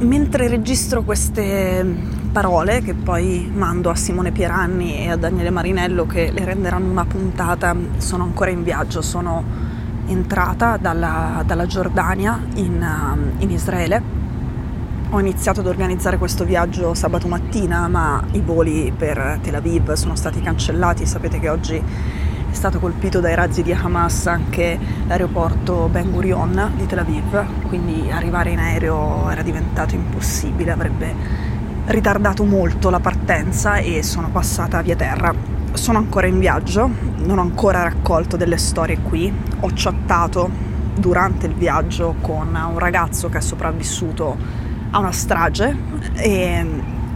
mentre registro queste parole che poi mando a Simone Pieranni e a Daniele Marinello che le renderanno una puntata, sono ancora in viaggio, sono entrata dalla, dalla Giordania in, uh, in Israele. Ho iniziato ad organizzare questo viaggio sabato mattina, ma i voli per Tel Aviv sono stati cancellati. Sapete che oggi è stato colpito dai razzi di Hamas anche l'aeroporto Ben Gurion di Tel Aviv, quindi arrivare in aereo era diventato impossibile, avrebbe ritardato molto la partenza e sono passata via terra. Sono ancora in viaggio, non ho ancora raccolto delle storie qui, ho chattato durante il viaggio con un ragazzo che è sopravvissuto a una strage e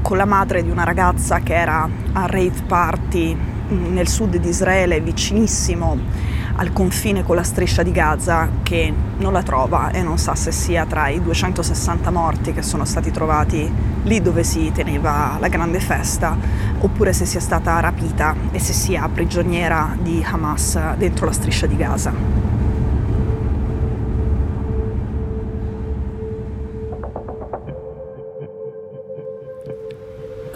con la madre di una ragazza che era a rave party nel sud di Israele, vicinissimo al confine con la striscia di Gaza, che non la trova e non sa se sia tra i 260 morti che sono stati trovati lì dove si teneva la grande festa, oppure se sia stata rapita e se sia prigioniera di Hamas dentro la striscia di Gaza.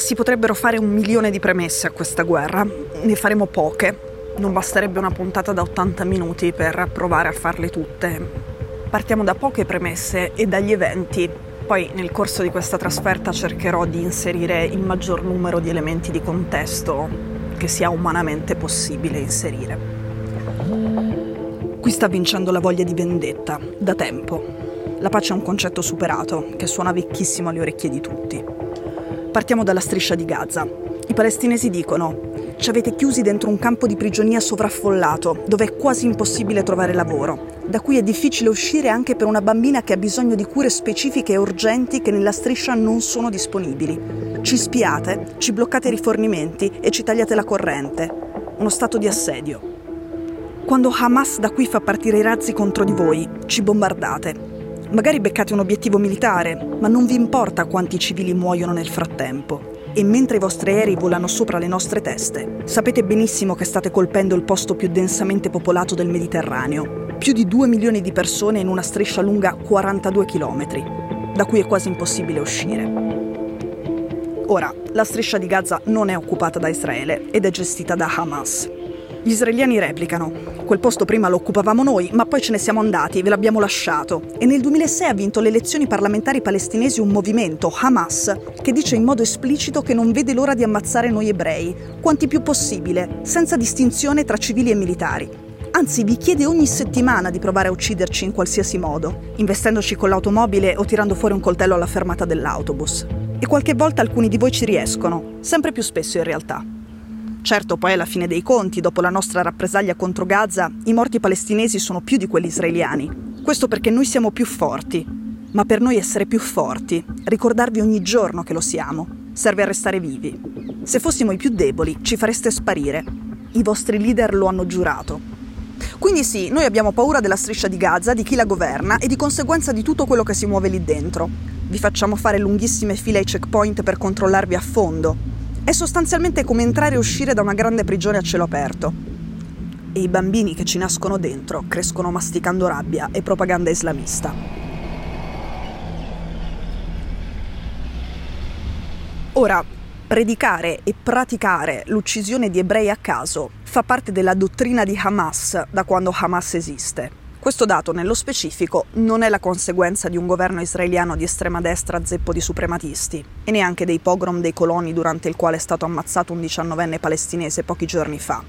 Si potrebbero fare un milione di premesse a questa guerra, ne faremo poche, non basterebbe una puntata da 80 minuti per provare a farle tutte. Partiamo da poche premesse e dagli eventi, poi nel corso di questa trasferta cercherò di inserire il maggior numero di elementi di contesto che sia umanamente possibile inserire. Qui sta vincendo la voglia di vendetta, da tempo. La pace è un concetto superato, che suona vecchissimo alle orecchie di tutti. Partiamo dalla striscia di Gaza. I palestinesi dicono ci avete chiusi dentro un campo di prigionia sovraffollato, dove è quasi impossibile trovare lavoro, da cui è difficile uscire anche per una bambina che ha bisogno di cure specifiche e urgenti che nella striscia non sono disponibili. Ci spiate, ci bloccate i rifornimenti e ci tagliate la corrente. Uno stato di assedio. Quando Hamas da qui fa partire i razzi contro di voi, ci bombardate. Magari beccate un obiettivo militare, ma non vi importa quanti civili muoiono nel frattempo. E mentre i vostri aerei volano sopra le nostre teste, sapete benissimo che state colpendo il posto più densamente popolato del Mediterraneo. Più di 2 milioni di persone in una striscia lunga 42 km, da cui è quasi impossibile uscire. Ora, la striscia di Gaza non è occupata da Israele ed è gestita da Hamas. Gli israeliani replicano. Quel posto prima lo occupavamo noi, ma poi ce ne siamo andati, ve l'abbiamo lasciato. E nel 2006 ha vinto le elezioni parlamentari palestinesi un movimento, Hamas, che dice in modo esplicito che non vede l'ora di ammazzare noi ebrei, quanti più possibile, senza distinzione tra civili e militari. Anzi, vi chiede ogni settimana di provare a ucciderci in qualsiasi modo, investendoci con l'automobile o tirando fuori un coltello alla fermata dell'autobus. E qualche volta alcuni di voi ci riescono, sempre più spesso in realtà. Certo, poi alla fine dei conti, dopo la nostra rappresaglia contro Gaza, i morti palestinesi sono più di quelli israeliani. Questo perché noi siamo più forti. Ma per noi essere più forti, ricordarvi ogni giorno che lo siamo, serve a restare vivi. Se fossimo i più deboli, ci fareste sparire. I vostri leader lo hanno giurato. Quindi sì, noi abbiamo paura della striscia di Gaza, di chi la governa e di conseguenza di tutto quello che si muove lì dentro. Vi facciamo fare lunghissime file ai checkpoint per controllarvi a fondo, è sostanzialmente come entrare e uscire da una grande prigione a cielo aperto. E i bambini che ci nascono dentro crescono masticando rabbia e propaganda islamista. Ora, predicare e praticare l'uccisione di ebrei a caso fa parte della dottrina di Hamas da quando Hamas esiste. Questo dato, nello specifico, non è la conseguenza di un governo israeliano di estrema destra zeppo di suprematisti e neanche dei pogrom dei coloni durante il quale è stato ammazzato un diciannovenne palestinese pochi giorni fa.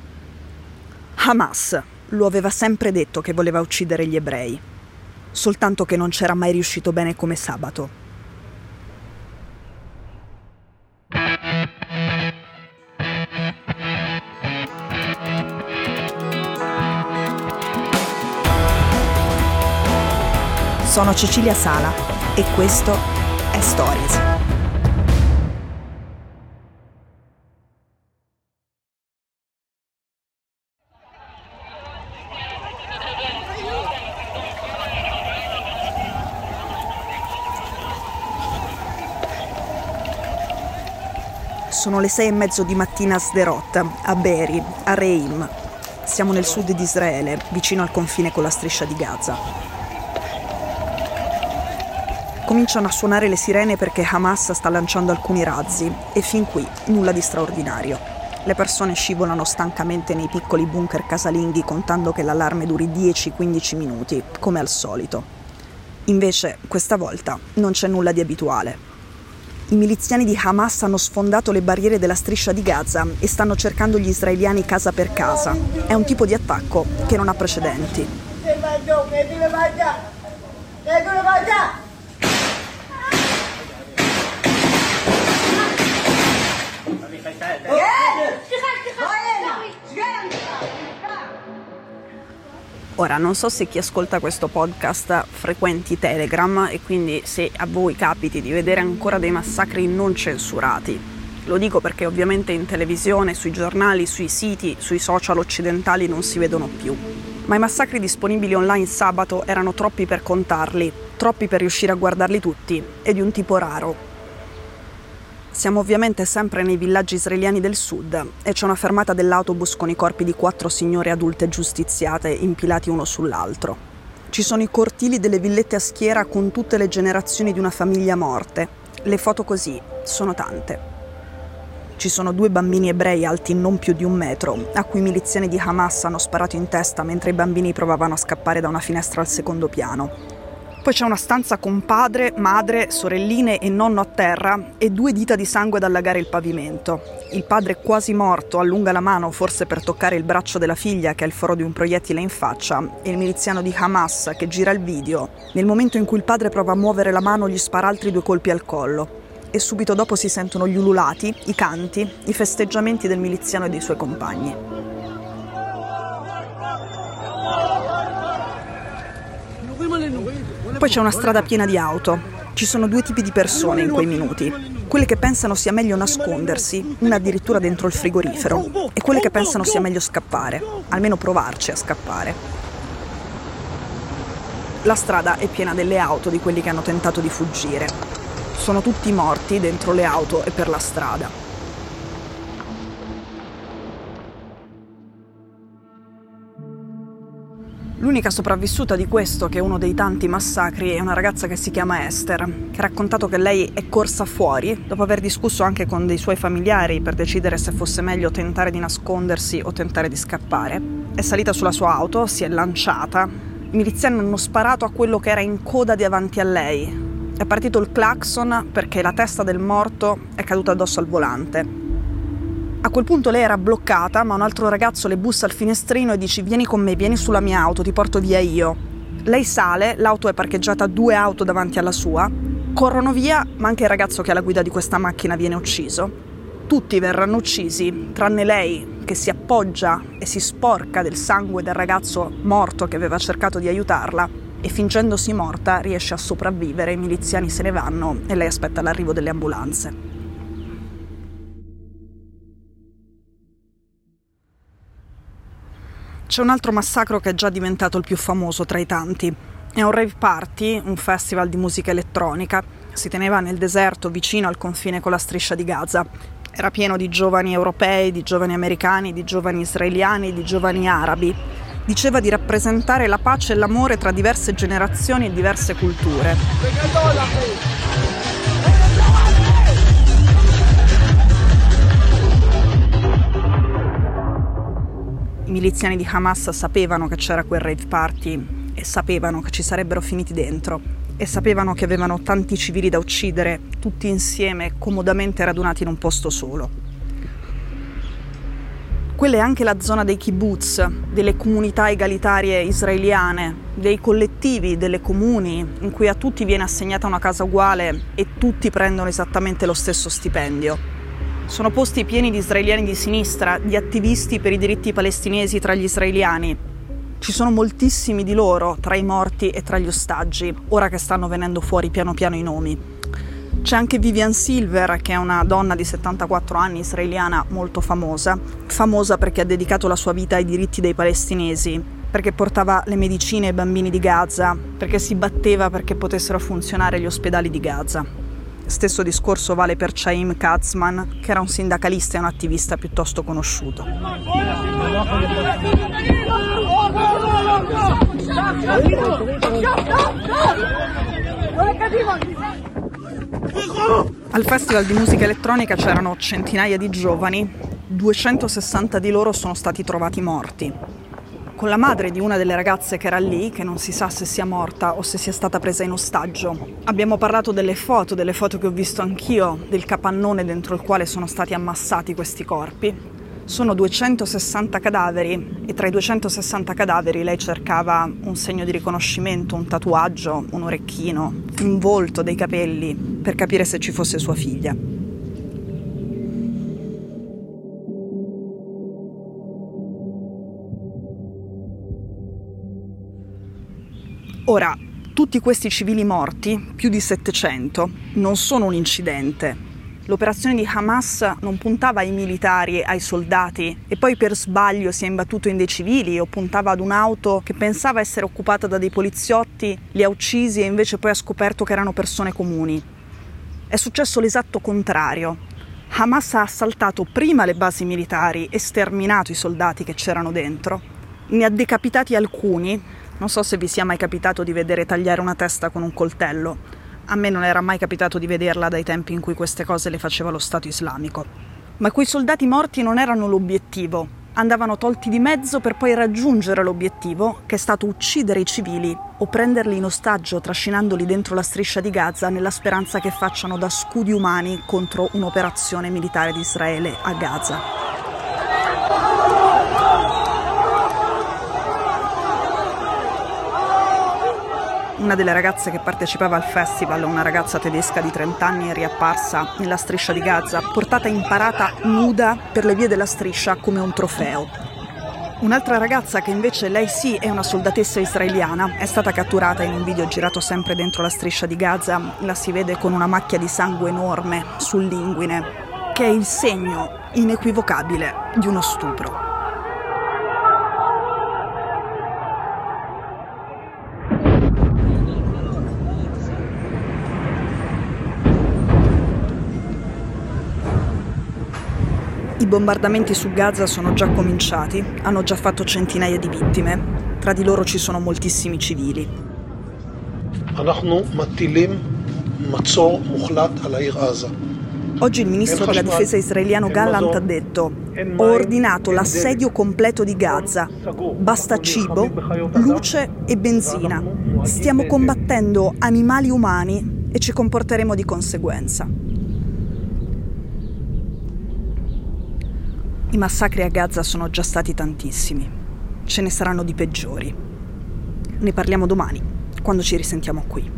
Hamas lo aveva sempre detto che voleva uccidere gli ebrei, soltanto che non c'era mai riuscito bene come sabato. Sono Cecilia Sala e questo è Stories. Sono le sei e mezzo di mattina a Sderot, a Beri, a Reim. Siamo nel sud di Israele, vicino al confine con la striscia di Gaza. Cominciano a suonare le sirene perché Hamas sta lanciando alcuni razzi e fin qui nulla di straordinario. Le persone scivolano stancamente nei piccoli bunker casalinghi contando che l'allarme duri 10-15 minuti, come al solito. Invece, questa volta, non c'è nulla di abituale. I miliziani di Hamas hanno sfondato le barriere della striscia di Gaza e stanno cercando gli israeliani casa per casa. È un tipo di attacco che non ha precedenti. Ora, non so se chi ascolta questo podcast frequenti Telegram e quindi se a voi capiti di vedere ancora dei massacri non censurati. Lo dico perché ovviamente in televisione, sui giornali, sui siti, sui social occidentali non si vedono più. Ma i massacri disponibili online sabato erano troppi per contarli, troppi per riuscire a guardarli tutti e di un tipo raro, siamo ovviamente sempre nei villaggi israeliani del sud e c'è una fermata dell'autobus con i corpi di quattro signore adulte giustiziate impilati uno sull'altro. Ci sono i cortili delle villette a schiera con tutte le generazioni di una famiglia morte. Le foto così sono tante. Ci sono due bambini ebrei alti non più di un metro, a cui miliziani di Hamas hanno sparato in testa mentre i bambini provavano a scappare da una finestra al secondo piano. Poi c'è una stanza con padre, madre, sorelline e nonno a terra e due dita di sangue ad allagare il pavimento. Il padre quasi morto allunga la mano forse per toccare il braccio della figlia che ha il foro di un proiettile in faccia e il miliziano di Hamas che gira il video. Nel momento in cui il padre prova a muovere la mano gli spara altri due colpi al collo. E subito dopo si sentono gli ululati, i canti, i festeggiamenti del miliziano e dei suoi compagni. Poi c'è una strada piena di auto. Ci sono due tipi di persone in quei minuti. Quelle che pensano sia meglio nascondersi, una addirittura dentro il frigorifero, e quelle che pensano sia meglio scappare, almeno provarci a scappare. La strada è piena delle auto di quelli che hanno tentato di fuggire. Sono tutti morti dentro le auto e per la strada. L'unica sopravvissuta di questo, che è uno dei tanti massacri, è una ragazza che si chiama Esther, che ha raccontato che lei è corsa fuori dopo aver discusso anche con dei suoi familiari per decidere se fosse meglio tentare di nascondersi o tentare di scappare. È salita sulla sua auto, si è lanciata. I miliziani hanno sparato a quello che era in coda davanti a lei. È partito il clacson perché la testa del morto è caduta addosso al volante. A quel punto lei era bloccata, ma un altro ragazzo le bussa al finestrino e dice vieni con me, vieni sulla mia auto, ti porto via io. Lei sale, l'auto è parcheggiata due auto davanti alla sua, corrono via, ma anche il ragazzo che è alla guida di questa macchina viene ucciso. Tutti verranno uccisi, tranne lei che si appoggia e si sporca del sangue del ragazzo morto che aveva cercato di aiutarla e fingendosi morta riesce a sopravvivere, i miliziani se ne vanno e lei aspetta l'arrivo delle ambulanze. C'è un altro massacro che è già diventato il più famoso tra i tanti. È un rave party, un festival di musica elettronica. Si teneva nel deserto vicino al confine con la striscia di Gaza. Era pieno di giovani europei, di giovani americani, di giovani israeliani, di giovani arabi. Diceva di rappresentare la pace e l'amore tra diverse generazioni e diverse culture. Miliziani di Hamas sapevano che c'era quel rave party e sapevano che ci sarebbero finiti dentro e sapevano che avevano tanti civili da uccidere, tutti insieme, comodamente radunati in un posto solo. Quella è anche la zona dei kibbutz, delle comunità egalitarie israeliane, dei collettivi, delle comuni, in cui a tutti viene assegnata una casa uguale e tutti prendono esattamente lo stesso stipendio. Sono posti pieni di israeliani di sinistra, di attivisti per i diritti palestinesi tra gli israeliani. Ci sono moltissimi di loro tra i morti e tra gli ostaggi, ora che stanno venendo fuori piano piano i nomi. C'è anche Vivian Silver, che è una donna di 74 anni israeliana molto famosa, famosa perché ha dedicato la sua vita ai diritti dei palestinesi, perché portava le medicine ai bambini di Gaza, perché si batteva perché potessero funzionare gli ospedali di Gaza. Stesso discorso vale per Chaim Katzman, che era un sindacalista e un attivista piuttosto conosciuto. Al Festival di musica elettronica c'erano centinaia di giovani, 260 di loro sono stati trovati morti. Con la madre di una delle ragazze che era lì, che non si sa se sia morta o se sia stata presa in ostaggio, abbiamo parlato delle foto, delle foto che ho visto anch'io, del capannone dentro il quale sono stati ammassati questi corpi. Sono 260 cadaveri e tra i 260 cadaveri lei cercava un segno di riconoscimento, un tatuaggio, un orecchino, un volto, dei capelli, per capire se ci fosse sua figlia. Ora, tutti questi civili morti, più di 700, non sono un incidente, L'operazione di Hamas non puntava ai militari, ai soldati e poi per sbaglio si è imbattuto in dei civili o puntava ad un'auto che pensava essere occupata da dei poliziotti, li ha uccisi e invece poi ha scoperto che erano persone comuni. È successo l'esatto contrario. Hamas ha assaltato prima le basi militari e sterminato i soldati che c'erano dentro. Ne ha decapitati alcuni. Non so se vi sia mai capitato di vedere tagliare una testa con un coltello a me non era mai capitato di vederla dai tempi in cui queste cose le faceva lo Stato islamico. Ma quei soldati morti non erano l'obiettivo, andavano tolti di mezzo per poi raggiungere l'obiettivo, che è stato uccidere i civili o prenderli in ostaggio trascinandoli dentro la striscia di Gaza nella speranza che facciano da scudi umani contro un'operazione militare di Israele a Gaza. Una delle ragazze che partecipava al festival, una ragazza tedesca di 30 anni, è riapparsa nella striscia di Gaza, portata in parata nuda per le vie della striscia come un trofeo. Un'altra ragazza che invece lei sì è una soldatessa israeliana, è stata catturata in un video girato sempre dentro la striscia di Gaza, la si vede con una macchia di sangue enorme sull'inguine, che è il segno inequivocabile di uno stupro. Bombardamenti su Gaza sono già cominciati, hanno già fatto centinaia di vittime. Tra di loro ci sono moltissimi civili. Oggi il ministro della difesa israeliano Gallant ha detto ho ordinato l'assedio completo di Gaza. Basta cibo, luce e benzina. Stiamo combattendo animali umani e ci comporteremo di conseguenza. I massacri a Gaza sono già stati tantissimi. Ce ne saranno di peggiori. Ne parliamo domani, quando ci risentiamo qui.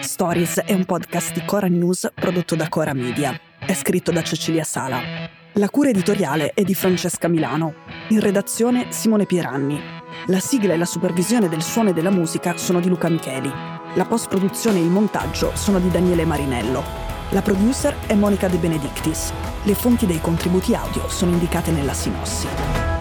Stories è un podcast di Cora News prodotto da Cora Media. È scritto da Cecilia Sala. La cura editoriale è di Francesca Milano. In redazione Simone Pieranni. La sigla e la supervisione del suono e della musica sono di Luca Micheli. La post-produzione e il montaggio sono di Daniele Marinello. La producer è Monica De Benedictis. Le fonti dei contributi audio sono indicate nella sinossi.